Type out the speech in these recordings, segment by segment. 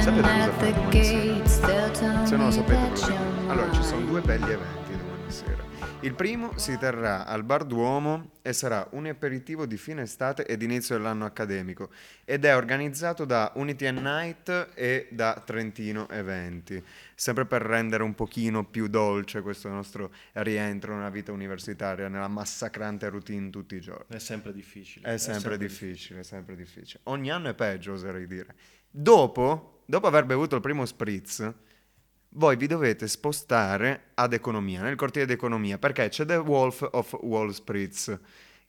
Sapete cosa? Se non lo sapete. Allora, ci sono due belli eventi domani sera. Il primo si terrà al Bar Duomo e sarà un aperitivo di fine estate ed inizio dell'anno accademico ed è organizzato da Unity and Night e da Trentino Eventi sempre per rendere un pochino più dolce questo nostro rientro nella vita universitaria, nella massacrante routine tutti i giorni. È sempre difficile. È sempre, difficile, è sempre difficile. Ogni anno è peggio, oserei dire. Dopo, dopo aver bevuto il primo spritz, voi vi dovete spostare ad economia, nel cortile d'economia, perché c'è The Wolf of Wall Spritz,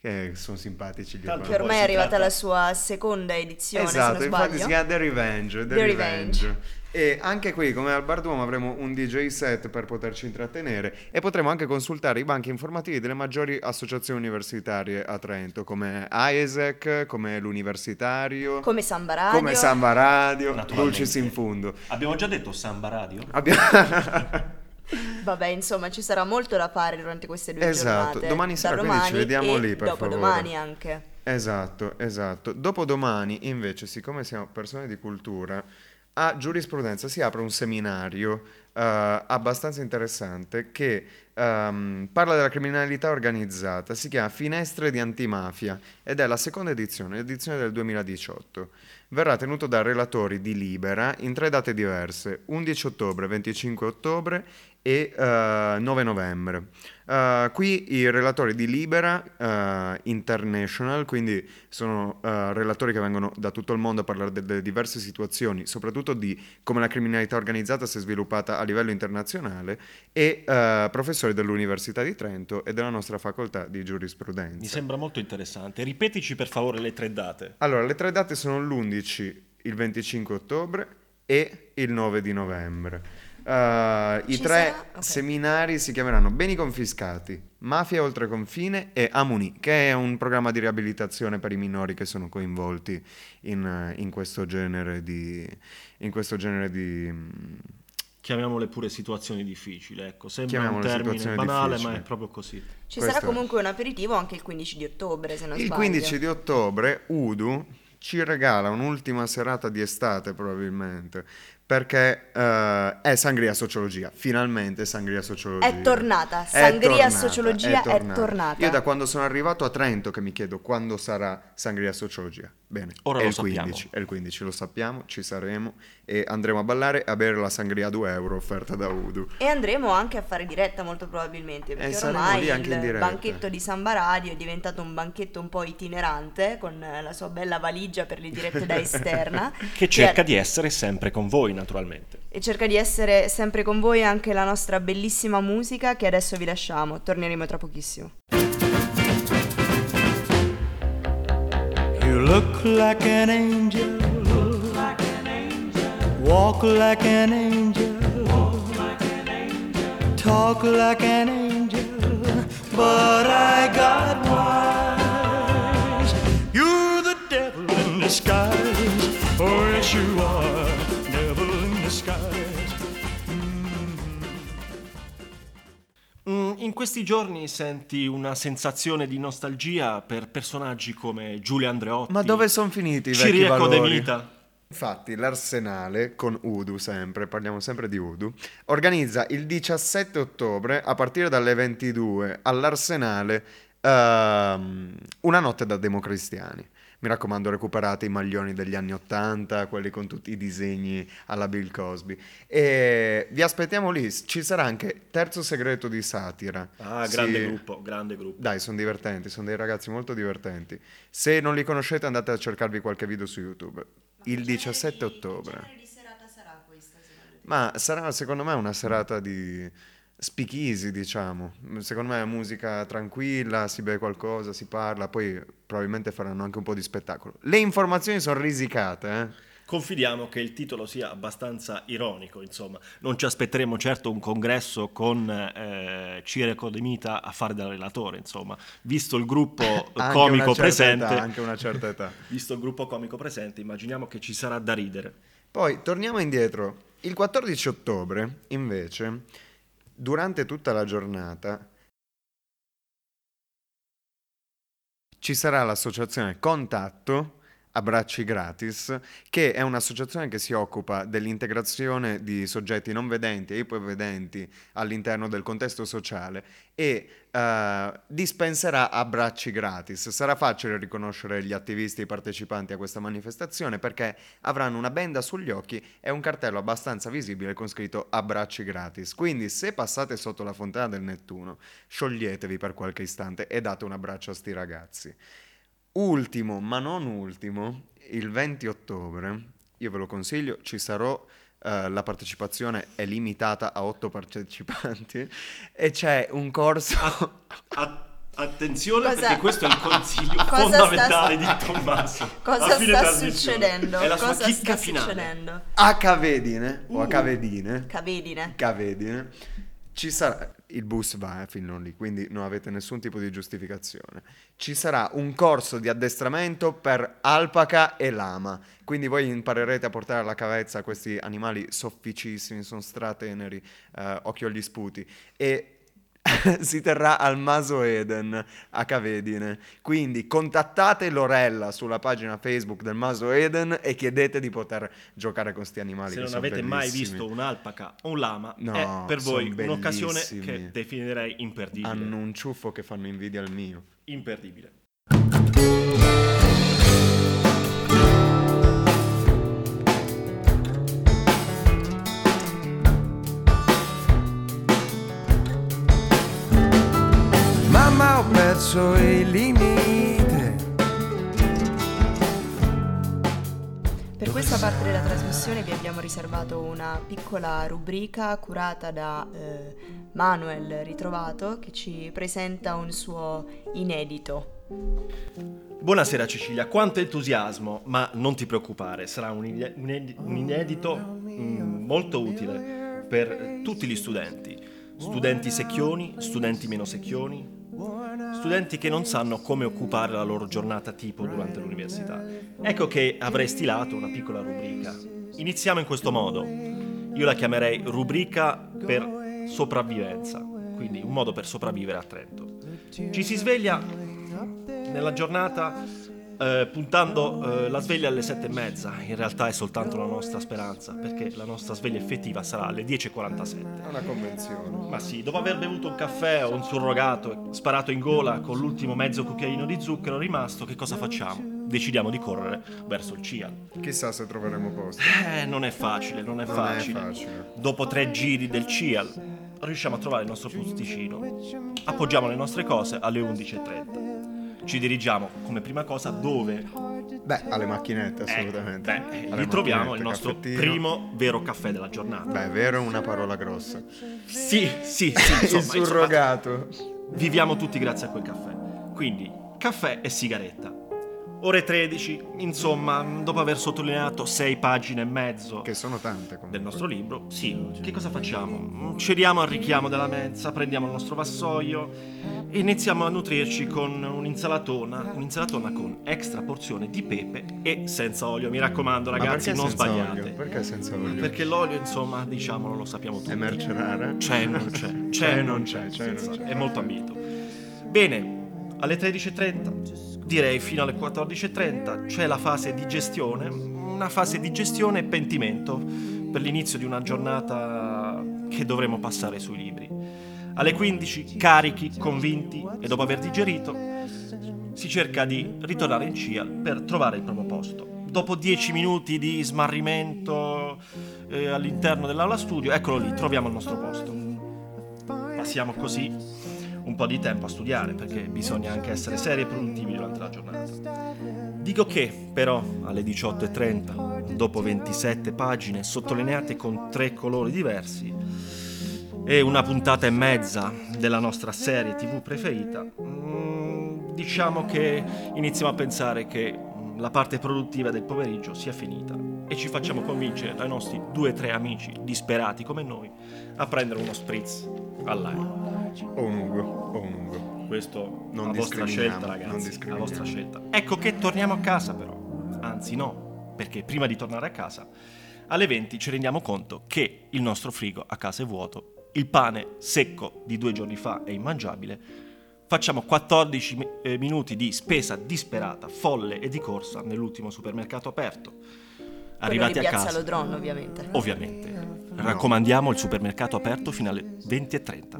che sono simpatici gli Tanto Che ormai è arrivata la sua seconda edizione, Esatto, se non infatti sbaglio. si chiama The Revenge. The, The Revenge. Revenge. E anche qui, come al Bar Duomo, avremo un DJ set per poterci intrattenere e potremo anche consultare i banchi informativi delle maggiori associazioni universitarie a Trento, come AESEC, come l'Universitario, Come Samba Radio. come Samba Radio, Naturalmente. Dulcis in Fundo. Abbiamo già detto Samba Radio? Abbiamo... Vabbè, insomma, ci sarà molto da fare durante queste due Esatto, giornate. domani sera, quindi ci domani vediamo lì, per favore. dopodomani anche. Esatto, esatto. Dopodomani, invece, siccome siamo persone di cultura, a giurisprudenza si apre un seminario eh, abbastanza interessante che ehm, parla della criminalità organizzata. Si chiama Finestre di Antimafia ed è la seconda edizione, l'edizione del 2018. Verrà tenuto da relatori di Libera in tre date diverse, 11 ottobre, 25 ottobre e eh, 9 novembre. Eh, qui i relatori di Libera eh, International, quindi sono relatori che vengono da tutto il mondo a parlare delle diverse situazioni, soprattutto di come la criminalità organizzata si è sviluppata a livello internazionale, e eh, professori dell'Università di Trento e della nostra facoltà di giurisprudenza. Mi sembra molto interessante. Ripetici per favore le tre date. Allora, le tre date sono l'11, il 25 ottobre e il 9 di novembre. Uh, I tre sarà- ok. seminari si chiameranno Beni confiscati, Mafia oltre confine e Amuni, che è un programma di riabilitazione per i minori che sono coinvolti in, eh, in questo genere di... In questo genere di mm, Chiamiamole pure situazioni difficili, ecco. Sembra un termine banale, difficili. ma è proprio così. Ci Questo sarà comunque un aperitivo anche il 15 di ottobre, se non Il sbaglio. 15 di ottobre Udu ci regala un'ultima serata di estate probabilmente perché eh, è Sangria Sociologia, finalmente Sangria Sociologia. È tornata, È Sangria tornata, Sociologia è tornata. Io da quando sono arrivato a Trento che mi chiedo quando sarà Sangria Sociologia. Bene, Ora è lo il sappiamo. 15, è il 15, lo sappiamo, ci saremo e andremo a ballare e a bere la sangria a 2 euro offerta da Udu. E andremo anche a fare diretta molto probabilmente, perché E ormai il banchetto di Samba Radio è diventato un banchetto un po' itinerante, con la sua bella valigia per le dirette da esterna. Che cerca di essere sempre con voi, naturalmente. E cerca di essere sempre con voi anche la nostra bellissima musica che adesso vi lasciamo. Torneremo tra pochissimo. You look like an angel. Walk like an angel. Talk like an angel. But I in questi giorni senti una sensazione di nostalgia per personaggi come Giulia Andreotti. Ma dove sono finiti i vecchi Ciriaco De? Mita. Infatti l'Arsenale, con Udu sempre, parliamo sempre di Udu, organizza il 17 ottobre a partire dalle 22 all'Arsenale ehm, una notte da democristiani. Mi raccomando, recuperate i maglioni degli anni 80, quelli con tutti i disegni alla Bill Cosby. E vi aspettiamo lì. Ci sarà anche Terzo Segreto di Satira. Ah, grande Sì. gruppo, grande gruppo. Dai, sono divertenti, sono dei ragazzi molto divertenti. Se non li conoscete andate a cercarvi qualche video su YouTube. Il 17 ottobre. Ma sarà secondo me una serata di speakeasy, diciamo. Secondo me è musica tranquilla, si beve qualcosa, si parla, poi probabilmente faranno anche un po' di spettacolo. Le informazioni sono risicate, eh. Confidiamo che il titolo sia abbastanza ironico, insomma. Non ci aspetteremo certo un congresso con eh, Ciriaco De Mita a fare da relatore, insomma. Visto il gruppo comico presente, età, anche una certa età. visto il gruppo comico presente, immaginiamo che ci sarà da ridere. Poi torniamo indietro. Il 14 ottobre, invece, durante tutta la giornata, ci sarà l'associazione Contatto Abbracci Gratis, che è un'associazione che si occupa dell'integrazione di soggetti non vedenti e ipovedenti all'interno del contesto sociale e eh, dispenserà abbracci gratis. Sarà facile riconoscere gli attivisti partecipanti a questa manifestazione perché avranno una benda sugli occhi e un cartello abbastanza visibile con scritto abbracci gratis. Quindi se passate sotto la fontana del Nettuno, scioglietevi per qualche istante e date un abbraccio a sti ragazzi. Ultimo, ma non ultimo, il 20 ottobre, io ve lo consiglio, ci sarò, eh, la partecipazione è limitata a 8 partecipanti e c'è un corso... A- attenzione Cosa- perché questo è il consiglio Cosa fondamentale sta- di Tommaso. Cosa A sta succedendo? È la sua Cosa chicca sta finale. succedendo? a Cavedine o a Uh. Cavedine, Cavedine. Cavedine, ci sarà il bus va eh, fino lì, quindi non avete nessun tipo di giustificazione. Ci sarà un corso di addestramento per alpaca e lama, quindi voi imparerete a portare alla cavezza questi animali sofficissimi, sono strateneri, eh, occhio agli sputi e si terrà al Maso Eden a Cavedine. Quindi contattate Lorella sulla pagina Facebook del Maso Eden e chiedete di poter giocare con questi animali. Se non avete mai bellissimi. visto un'alpaca o un lama, No, è per voi son un'occasione bellissimi. che definirei imperdibile. Hanno un ciuffo che fanno invidia al mio. Imperdibile. Perso il limite. Per questa parte della trasmissione vi abbiamo riservato una piccola rubrica curata da eh, Manuel Ritrovato che ci presenta un suo inedito. Buonasera Cecilia, quanto entusiasmo, ma non ti preoccupare, sarà un, ine- un ed- un inedito mm, molto utile per tutti gli studenti, studenti secchioni, studenti meno secchioni, studenti che non sanno come occupare la loro giornata tipo durante l'università. Ecco che avrei stilato una piccola rubrica. Iniziamo in questo modo. Io la chiamerei rubrica per sopravvivenza, quindi un modo per sopravvivere a Trento. Ci si sveglia nella giornata eh, puntando eh, la sveglia alle sette e mezza. In realtà è soltanto la nostra speranza, perché la nostra sveglia effettiva sarà alle 10.47. È una convenzione. Ma sì, dopo aver bevuto un caffè o un surrogato e sparato in gola con l'ultimo mezzo cucchiaino di zucchero rimasto, che cosa facciamo? Decidiamo di correre verso il CIA. Chissà se troveremo posto. Eh, non è facile, non è Non facile. è facile. Dopo tre giri del CIAL riusciamo a trovare il nostro posticino. Appoggiamo le nostre cose alle 11.30. Ci dirigiamo come prima cosa dove Beh, alle macchinette, Eh, assolutamente. beh, Alle lì troviamo macchinette, il nostro caffettino. primo vero caffè della giornata. Beh, vero è una parola grossa. Sì, sì, sì, insomma, Il insomma, surrogato. viviamo tutti grazie a quel caffè. Quindi, caffè e sigaretta. Ore 13, insomma, dopo aver sottolineato sei pagine e mezzo Che sono tante comunque. del nostro libro, sì, che cosa facciamo? Cediamo al richiamo della mensa, prendiamo il nostro vassoio e iniziamo a nutrirci con un'insalatona, un'insalatona con extra porzione di pepe e senza olio, mi raccomando Ma ragazzi, non sbagliate. olio? Perché senza olio? Perché l'olio, insomma, diciamolo, lo sappiamo tutti. È merce rara? C'è, non c'è. C'è, C'è, non non c'è. c'è, c'è, non c'è. È molto ambito. Bene, alle 13.30, direi fino alle 14.30, c'è la fase di gestione, una fase di gestione e pentimento per l'inizio di una giornata che dovremo passare sui libri. Alle 15, carichi, convinti e dopo aver digerito, si cerca di ritornare in CIA per trovare il proprio posto. Dopo 10 minuti di smarrimento eh, all'interno dell'aula studio, eccolo lì, troviamo il nostro posto. Passiamo così un po' di tempo a studiare perché bisogna anche essere seri e produttivi durante la giornata. Dico che, però, alle 18.30, dopo 27 pagine sottolineate con tre colori diversi, e una puntata e mezza della nostra serie tv preferita, mm, diciamo che iniziamo a pensare che la parte produttiva del pomeriggio sia finita e ci facciamo convincere dai nostri due o tre amici disperati come noi a prendere uno spritz all'aria. O un Ugo, o un Ugo. Questo Non la vostra scelta, non ragazzi. La discriminiamo. vostra scelta. Ecco che torniamo a casa, però. Anzi, no, perché prima di tornare a casa, alle 20 ci rendiamo conto che il nostro frigo a casa è vuoto, il pane secco di due giorni fa è immangiabile, facciamo 14 mi- eh, minuti di spesa disperata, folle e di corsa nell'ultimo supermercato aperto. Arrivati a casa, Lodron, ovviamente. ovviamente, raccomandiamo il supermercato aperto fino alle 20.30.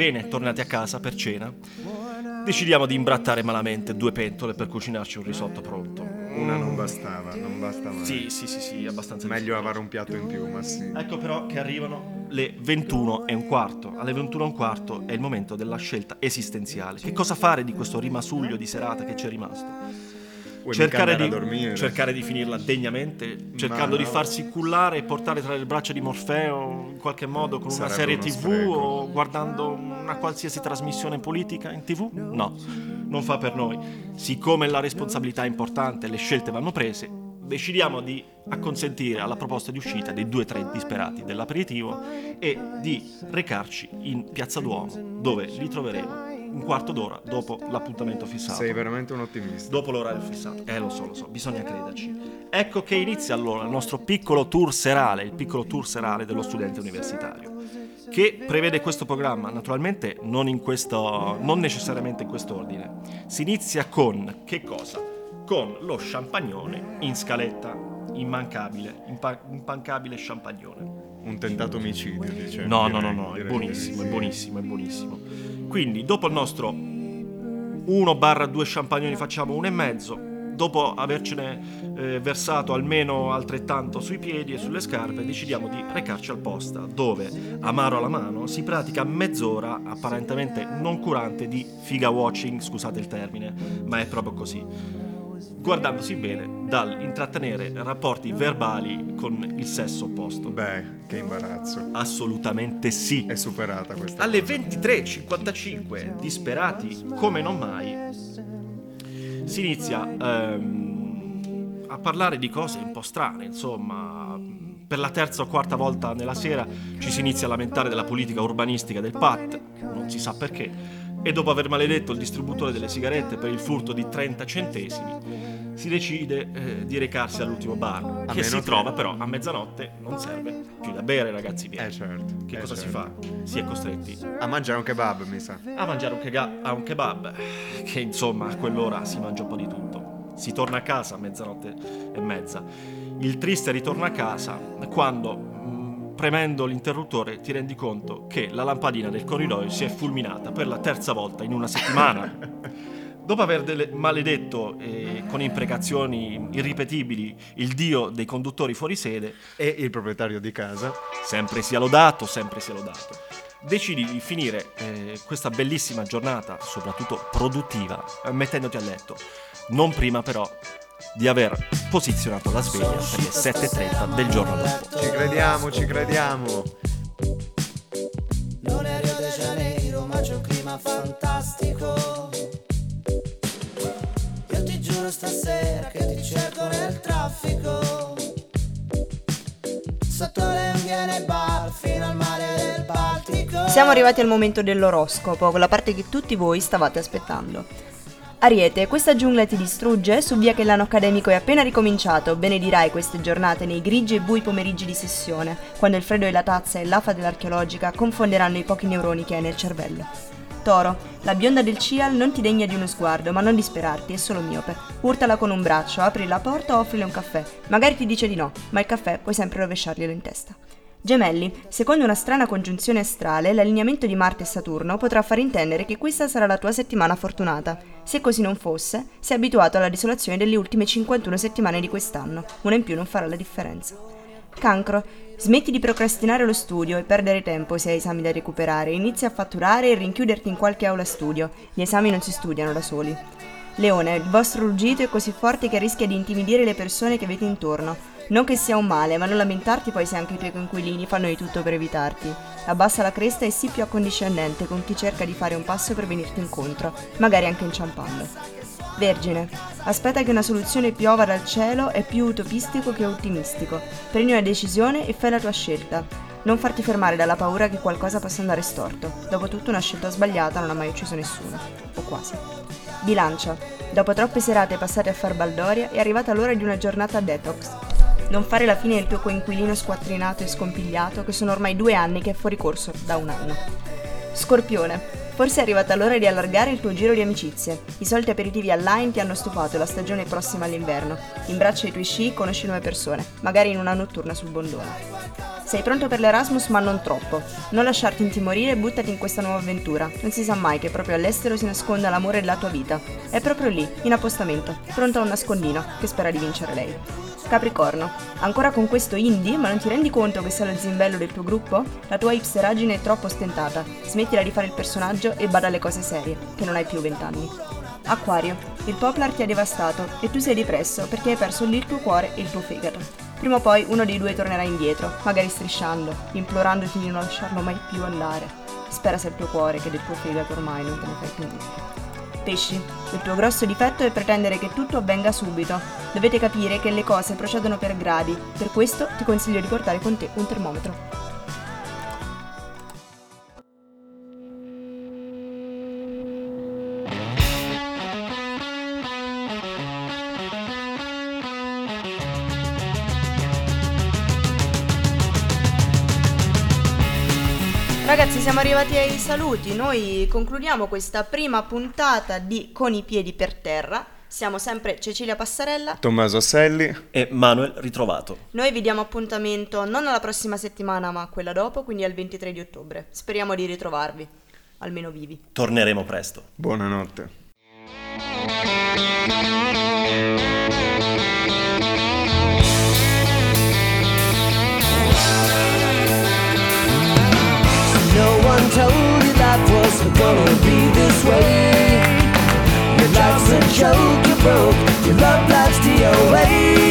Bene, tornati a casa per cena, decidiamo di imbrattare malamente due pentole per cucinarci un risotto pronto. Una non bastava, non basta mai. Sì, sì, sì, sì, abbastanza Meglio avere un piatto in più, ma sì. Ecco però che arrivano le 21 e un quarto. Alle 21 e un quarto è il momento della scelta esistenziale. Che cosa fare di questo rimasuglio di serata che ci è rimasto? Cercare di, cercare di finirla degnamente, cercando no. di farsi cullare e portare tra le braccia di Morfeo in qualche modo con una Sarebbe serie uno tv spreco. o guardando una qualsiasi trasmissione politica in tv? No, non fa per noi. Siccome la responsabilità è importante le scelte vanno prese, decidiamo di acconsentire alla proposta di uscita dei due tre disperati dell'aperitivo e di recarci in Piazza Duomo, dove li troveremo un quarto d'ora dopo l'appuntamento fissato. Sei veramente un ottimista. Dopo l'orario fissato. Eh, lo so, lo so, bisogna crederci. Ecco che inizia allora il nostro piccolo tour serale, il piccolo tour serale dello studente universitario, che prevede questo programma, naturalmente non in questo, non necessariamente in quest'ordine. Si inizia con che cosa? Con lo champagnone in scaletta, immancabile, impa- impancabile champagnone. Un tentato omicidio, dice. No, no, no, no, è buonissimo, è buonissimo, è buonissimo. Quindi, dopo il nostro 1 barra 2 champagnoni facciamo uno e mezzo. Dopo avercene eh, versato almeno altrettanto sui piedi e sulle scarpe, decidiamo di recarci al posta, dove, amaro alla mano, si pratica mezz'ora apparentemente non curante di figa watching, scusate il termine, ma è proprio così. Guardandosi bene dal intrattenere rapporti verbali con il sesso opposto. Beh, che imbarazzo. Assolutamente sì. È superata questa Alle cosa. 23.55, disperati come non mai, si inizia ehm, a parlare di cose un po' strane, insomma. Per la terza o quarta volta nella sera ci si inizia a lamentare della politica urbanistica del PAT, non si sa perché, e dopo aver maledetto il distributore delle sigarette per il furto di 30 centesimi, si decide eh, di recarsi all'ultimo bar, che meno si che- trova però a mezzanotte, non serve più da bere ragazzi miei. Eh certo. Che eh, cosa si certo. fa? Si è costretti A mangiare un kebab, mi sa. a mangiare un, kega- a un kebab, che insomma a quell'ora si mangia un po' di tutto. Si torna a casa a mezzanotte e mezza. Il triste ritorno a casa quando, premendo l'interruttore, ti rendi conto che la lampadina del corridoio si è fulminata per la terza volta in una settimana. Dopo aver dele- maledetto eh, con imprecazioni irripetibili il dio dei conduttori fuori sede, E il proprietario di casa. sempre sia lodato, sempre sia lodato. Decidi di finire eh, questa bellissima giornata, soprattutto produttiva, mettendoti a letto. Non prima però di aver posizionato la sveglia per le 7.30 del giorno dopo. Ci crediamo, ci crediamo. Non è Rio de Janeiro, ma c'è un clima fantastico. Io ti giuro stasera che ti cerco nel traffico. Sotto le nei bar, fino al mare del Baltico. Siamo arrivati al momento dell'oroscopo, quella parte che tutti voi stavate aspettando. Ariete, questa giungla ti distrugge? Su via che l'anno accademico è appena ricominciato, benedirai queste giornate nei grigi e bui pomeriggi di sessione, quando il freddo della tazza e l'afa dell'archeologica confonderanno i pochi neuroni che hai nel cervello. Toro, la bionda del Cial non ti degna di uno sguardo, ma non disperarti, è solo miope. Urtala con un braccio, apri la porta o offrile un caffè. Magari ti dice di no, ma il caffè puoi sempre rovesciarglielo in testa. Gemelli, secondo una strana congiunzione astrale, l'allineamento di Marte e Saturno potrà far intendere che questa sarà la tua settimana fortunata. Se così non fosse, sei abituato alla desolazione delle ultime 51 settimane di quest'anno. Una in più non farà la differenza. Cancro, smetti di procrastinare lo studio e perdere tempo se hai esami da recuperare. Inizia a fatturare e rinchiuderti in qualche aula studio. Gli esami non si studiano da soli. Leone, il vostro ruggito è così forte che rischia di intimidire le persone che avete intorno. Non che sia un male, ma non lamentarti poi se anche i tuoi coinquilini fanno di tutto per evitarti. Abbassa la cresta e sii più accondiscendente con chi cerca di fare un passo per venirti incontro, magari anche inciampando. Vergine, aspetta che una soluzione piova dal cielo è più utopistico che ottimistico. Prendi una decisione e fai la tua scelta. Non farti fermare dalla paura che qualcosa possa andare storto. Dopotutto una scelta sbagliata non ha mai ucciso nessuno. O quasi. Bilancia. Dopo troppe serate passate a far baldoria, è arrivata l'ora di una giornata detox. Non fare la fine del tuo coinquilino squattrinato e scompigliato, che sono ormai due anni che è fuori corso da un anno. Scorpione. Forse è arrivata l'ora di allargare il tuo giro di amicizie. I soliti aperitivi online ti hanno stufato la stagione prossima all'inverno. Imbraccia i tuoi sci, conosci nuove persone, magari in una notturna sul Bondone. Sei pronto per l'Erasmus ma non troppo. Non lasciarti intimorire e buttati in questa nuova avventura. Non si sa mai che proprio all'estero si nasconda l'amore della tua vita. È proprio lì, in appostamento, pronto a un nascondino, che spera di vincere lei. Capricorno, ancora con questo indie, ma non ti rendi conto che sei lo zimbello del tuo gruppo? La tua hipsteraggine è troppo ostentata. Smettila di fare il personaggio e bada alle cose serie, che non hai più vent'anni. Acquario, il poplar ti ha devastato e tu sei depresso perché hai perso lì il tuo cuore e il tuo fegato. Prima o poi uno dei due tornerà indietro, magari strisciando, implorandoti di non lasciarlo mai più andare. Spera se il tuo cuore che del tuo fegato ormai non te ne fai più niente. Pesci, il tuo grosso difetto è pretendere che tutto avvenga subito. Dovete capire che le cose procedono per gradi, per questo ti consiglio di portare con te un termometro. Ragazzi, siamo arrivati ai saluti. Noi concludiamo questa prima puntata di Con i piedi per terra. Siamo sempre Cecilia Passarella. Tommaso Asselli. E Manuel ritrovato. Noi vi diamo appuntamento non alla prossima settimana, ma quella dopo, quindi al 23 di ottobre. Speriamo di ritrovarvi, almeno vivi. Torneremo presto. Buonanotte. Told you life was gonna be this way. Your life's a joke, you broke. Your love life's DOA.